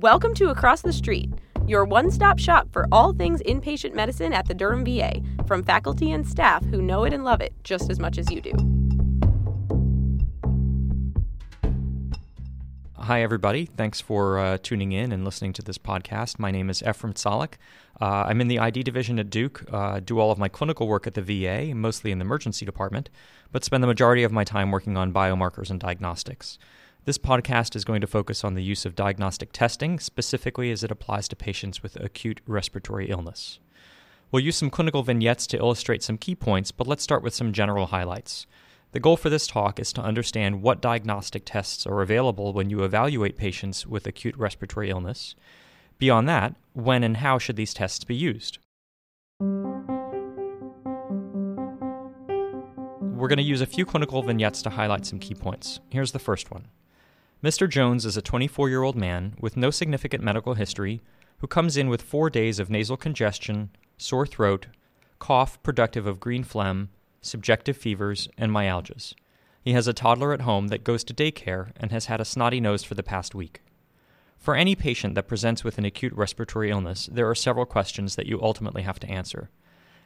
Welcome to Across the Street, your one stop shop for all things inpatient medicine at the Durham VA, from faculty and staff who know it and love it just as much as you do. Hi, everybody. Thanks for uh, tuning in and listening to this podcast. My name is Ephraim Tsalik. Uh, I'm in the ID division at Duke, uh, do all of my clinical work at the VA, mostly in the emergency department, but spend the majority of my time working on biomarkers and diagnostics. This podcast is going to focus on the use of diagnostic testing, specifically as it applies to patients with acute respiratory illness. We'll use some clinical vignettes to illustrate some key points, but let's start with some general highlights. The goal for this talk is to understand what diagnostic tests are available when you evaluate patients with acute respiratory illness. Beyond that, when and how should these tests be used? We're going to use a few clinical vignettes to highlight some key points. Here's the first one. Mr. Jones is a 24 year old man with no significant medical history who comes in with four days of nasal congestion, sore throat, cough productive of green phlegm, subjective fevers, and myalgias. He has a toddler at home that goes to daycare and has had a snotty nose for the past week. For any patient that presents with an acute respiratory illness, there are several questions that you ultimately have to answer.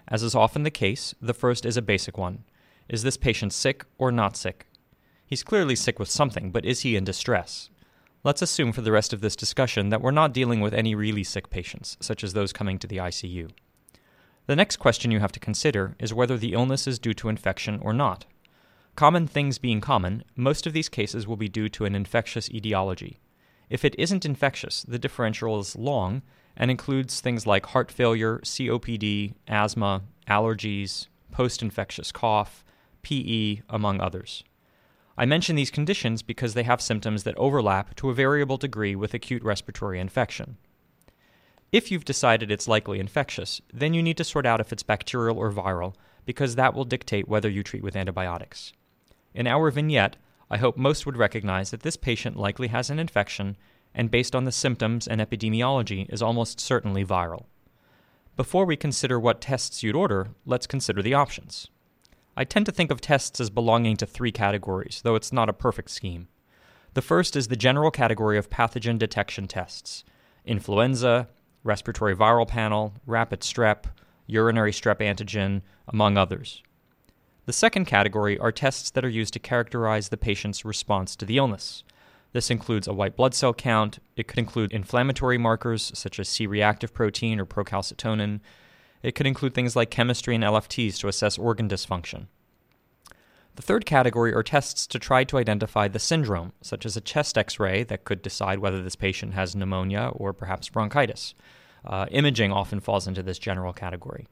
As is often the case, the first is a basic one Is this patient sick or not sick? He's clearly sick with something, but is he in distress? Let's assume for the rest of this discussion that we're not dealing with any really sick patients, such as those coming to the ICU. The next question you have to consider is whether the illness is due to infection or not. Common things being common, most of these cases will be due to an infectious etiology. If it isn't infectious, the differential is long and includes things like heart failure, COPD, asthma, allergies, post infectious cough, PE, among others. I mention these conditions because they have symptoms that overlap to a variable degree with acute respiratory infection. If you've decided it's likely infectious, then you need to sort out if it's bacterial or viral, because that will dictate whether you treat with antibiotics. In our vignette, I hope most would recognize that this patient likely has an infection, and based on the symptoms and epidemiology, is almost certainly viral. Before we consider what tests you'd order, let's consider the options. I tend to think of tests as belonging to three categories, though it's not a perfect scheme. The first is the general category of pathogen detection tests influenza, respiratory viral panel, rapid strep, urinary strep antigen, among others. The second category are tests that are used to characterize the patient's response to the illness. This includes a white blood cell count, it could include inflammatory markers such as C reactive protein or procalcitonin, it could include things like chemistry and LFTs to assess organ dysfunction. The third category are tests to try to identify the syndrome, such as a chest x ray that could decide whether this patient has pneumonia or perhaps bronchitis. Uh, imaging often falls into this general category.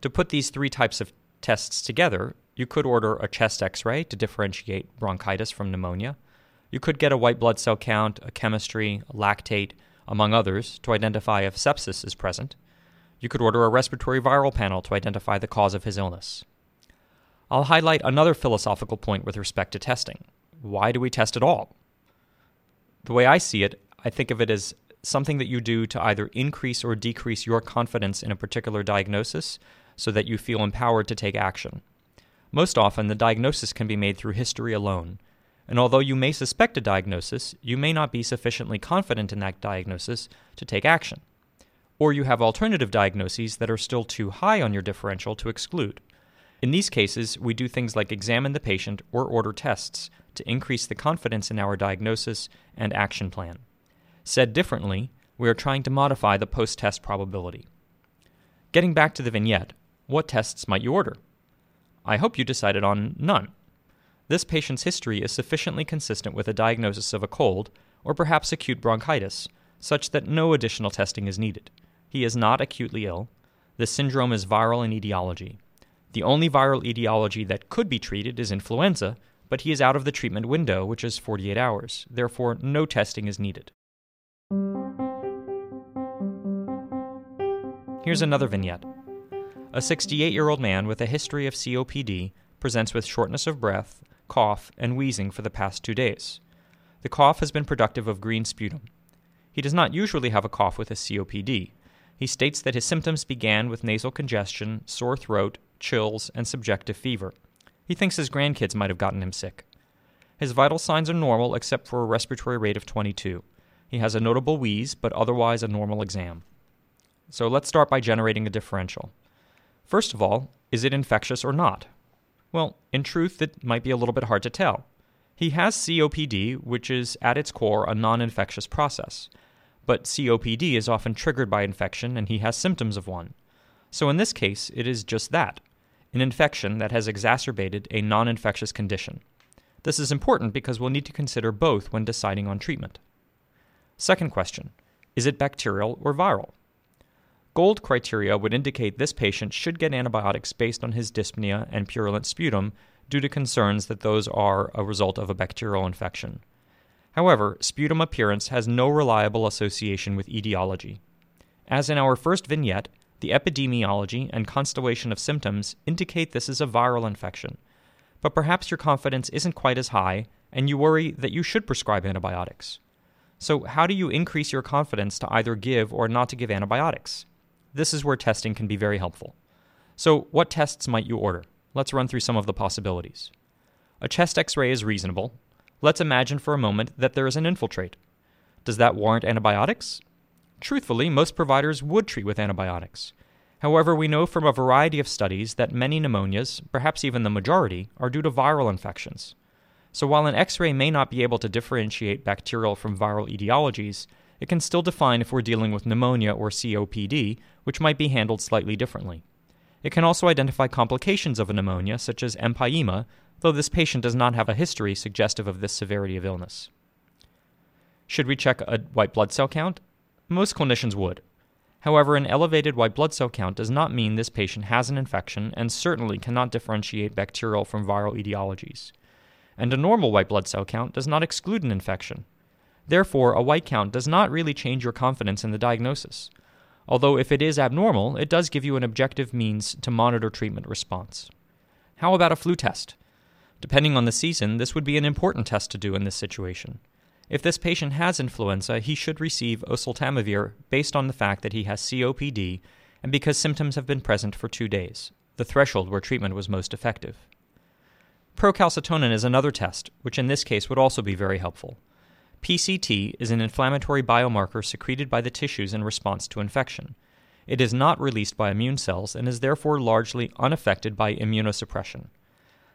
To put these three types of tests together, you could order a chest x ray to differentiate bronchitis from pneumonia. You could get a white blood cell count, a chemistry, a lactate, among others, to identify if sepsis is present. You could order a respiratory viral panel to identify the cause of his illness. I'll highlight another philosophical point with respect to testing. Why do we test at all? The way I see it, I think of it as something that you do to either increase or decrease your confidence in a particular diagnosis so that you feel empowered to take action. Most often, the diagnosis can be made through history alone, and although you may suspect a diagnosis, you may not be sufficiently confident in that diagnosis to take action or you have alternative diagnoses that are still too high on your differential to exclude. In these cases, we do things like examine the patient or order tests to increase the confidence in our diagnosis and action plan. Said differently, we are trying to modify the post test probability. Getting back to the vignette, what tests might you order? I hope you decided on none. This patient's history is sufficiently consistent with a diagnosis of a cold, or perhaps acute bronchitis, such that no additional testing is needed. He is not acutely ill. The syndrome is viral in etiology. The only viral etiology that could be treated is influenza, but he is out of the treatment window, which is 48 hours. Therefore, no testing is needed. Here's another vignette. A 68 year old man with a history of COPD presents with shortness of breath, cough, and wheezing for the past two days. The cough has been productive of green sputum. He does not usually have a cough with a COPD, he states that his symptoms began with nasal congestion, sore throat, chills, and subjective fever. He thinks his grandkids might have gotten him sick. His vital signs are normal except for a respiratory rate of 22. He has a notable wheeze, but otherwise a normal exam. So let's start by generating a differential. First of all, is it infectious or not? Well, in truth, it might be a little bit hard to tell. He has COPD, which is at its core a non infectious process. But COPD is often triggered by infection, and he has symptoms of one. So in this case, it is just that an infection that has exacerbated a non infectious condition. This is important because we'll need to consider both when deciding on treatment. Second question Is it bacterial or viral? Gold criteria would indicate this patient should get antibiotics based on his dyspnea and purulent sputum due to concerns that those are a result of a bacterial infection. However, sputum appearance has no reliable association with etiology. As in our first vignette, the epidemiology and constellation of symptoms indicate this is a viral infection. But perhaps your confidence isn't quite as high, and you worry that you should prescribe antibiotics. So, how do you increase your confidence to either give or not to give antibiotics? This is where testing can be very helpful. So, what tests might you order? Let's run through some of the possibilities. A chest x ray is reasonable. Let's imagine for a moment that there is an infiltrate. Does that warrant antibiotics? Truthfully, most providers would treat with antibiotics. However, we know from a variety of studies that many pneumonias, perhaps even the majority, are due to viral infections. So while an x ray may not be able to differentiate bacterial from viral etiologies, it can still define if we're dealing with pneumonia or COPD, which might be handled slightly differently. It can also identify complications of a pneumonia, such as empyema, though this patient does not have a history suggestive of this severity of illness. Should we check a white blood cell count? Most clinicians would. However, an elevated white blood cell count does not mean this patient has an infection and certainly cannot differentiate bacterial from viral etiologies. And a normal white blood cell count does not exclude an infection. Therefore, a white count does not really change your confidence in the diagnosis. Although, if it is abnormal, it does give you an objective means to monitor treatment response. How about a flu test? Depending on the season, this would be an important test to do in this situation. If this patient has influenza, he should receive oseltamivir based on the fact that he has COPD and because symptoms have been present for two days, the threshold where treatment was most effective. Procalcitonin is another test, which in this case would also be very helpful. PCT is an inflammatory biomarker secreted by the tissues in response to infection. It is not released by immune cells and is therefore largely unaffected by immunosuppression.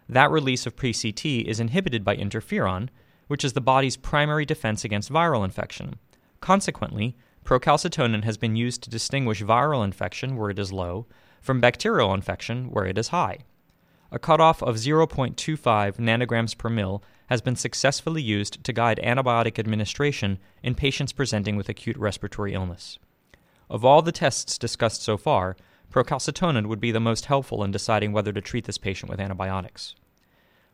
That release of PCT is inhibited by interferon, which is the body's primary defense against viral infection. Consequently, procalcitonin has been used to distinguish viral infection, where it is low, from bacterial infection, where it is high. A cutoff of 0.25 nanograms per mil has been successfully used to guide antibiotic administration in patients presenting with acute respiratory illness. Of all the tests discussed so far, procalcitonin would be the most helpful in deciding whether to treat this patient with antibiotics.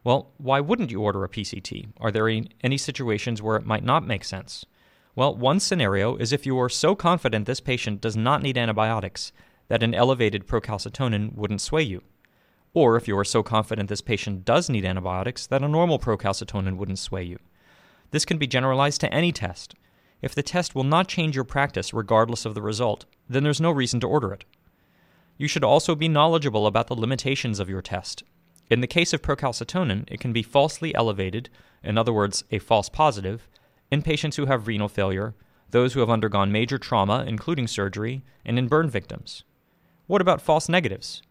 Well, why wouldn't you order a PCT? Are there any situations where it might not make sense? Well, one scenario is if you are so confident this patient does not need antibiotics that an elevated procalcitonin wouldn't sway you or if you are so confident this patient does need antibiotics that a normal procalcitonin wouldn't sway you. This can be generalized to any test. If the test will not change your practice regardless of the result, then there's no reason to order it. You should also be knowledgeable about the limitations of your test. In the case of procalcitonin, it can be falsely elevated, in other words, a false positive, in patients who have renal failure, those who have undergone major trauma, including surgery, and in burn victims. What about false negatives?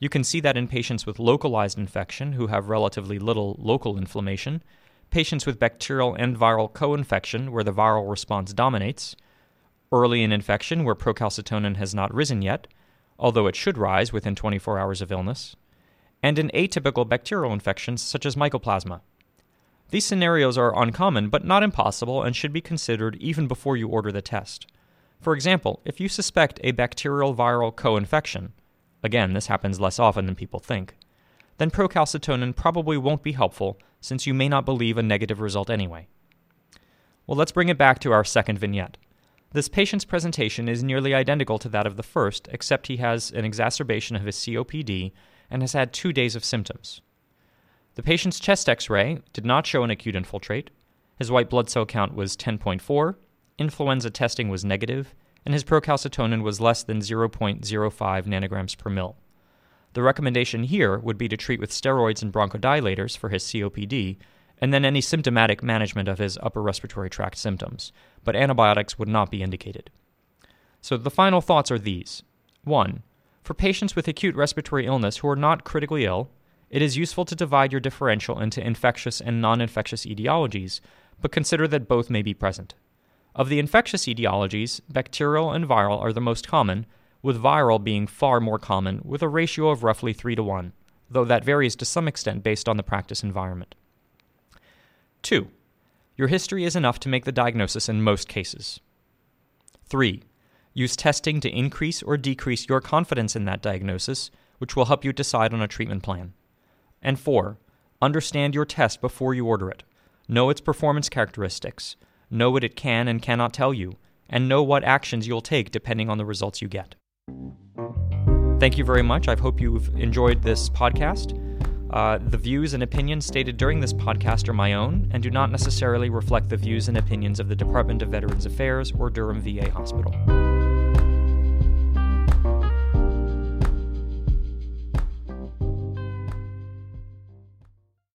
You can see that in patients with localized infection who have relatively little local inflammation, patients with bacterial and viral co infection where the viral response dominates, early in infection where procalcitonin has not risen yet, although it should rise within 24 hours of illness, and in atypical bacterial infections such as mycoplasma. These scenarios are uncommon but not impossible and should be considered even before you order the test. For example, if you suspect a bacterial viral co infection, again, this happens less often than people think, then procalcitonin probably won't be helpful since you may not believe a negative result anyway. Well, let's bring it back to our second vignette. This patient's presentation is nearly identical to that of the first, except he has an exacerbation of his COPD and has had two days of symptoms. The patient's chest x ray did not show an acute infiltrate, his white blood cell count was 10.4, influenza testing was negative, and his procalcitonin was less than 0.05 nanograms per mil. The recommendation here would be to treat with steroids and bronchodilators for his COPD, and then any symptomatic management of his upper respiratory tract symptoms, but antibiotics would not be indicated. So the final thoughts are these 1. For patients with acute respiratory illness who are not critically ill, it is useful to divide your differential into infectious and non infectious etiologies, but consider that both may be present. Of the infectious etiologies, bacterial and viral are the most common, with viral being far more common, with a ratio of roughly 3 to 1, though that varies to some extent based on the practice environment. 2. Your history is enough to make the diagnosis in most cases. 3. Use testing to increase or decrease your confidence in that diagnosis, which will help you decide on a treatment plan. And 4. Understand your test before you order it. Know its performance characteristics. Know what it can and cannot tell you, and know what actions you'll take depending on the results you get. Thank you very much. I hope you've enjoyed this podcast. Uh, the views and opinions stated during this podcast are my own and do not necessarily reflect the views and opinions of the Department of Veterans Affairs or Durham VA Hospital.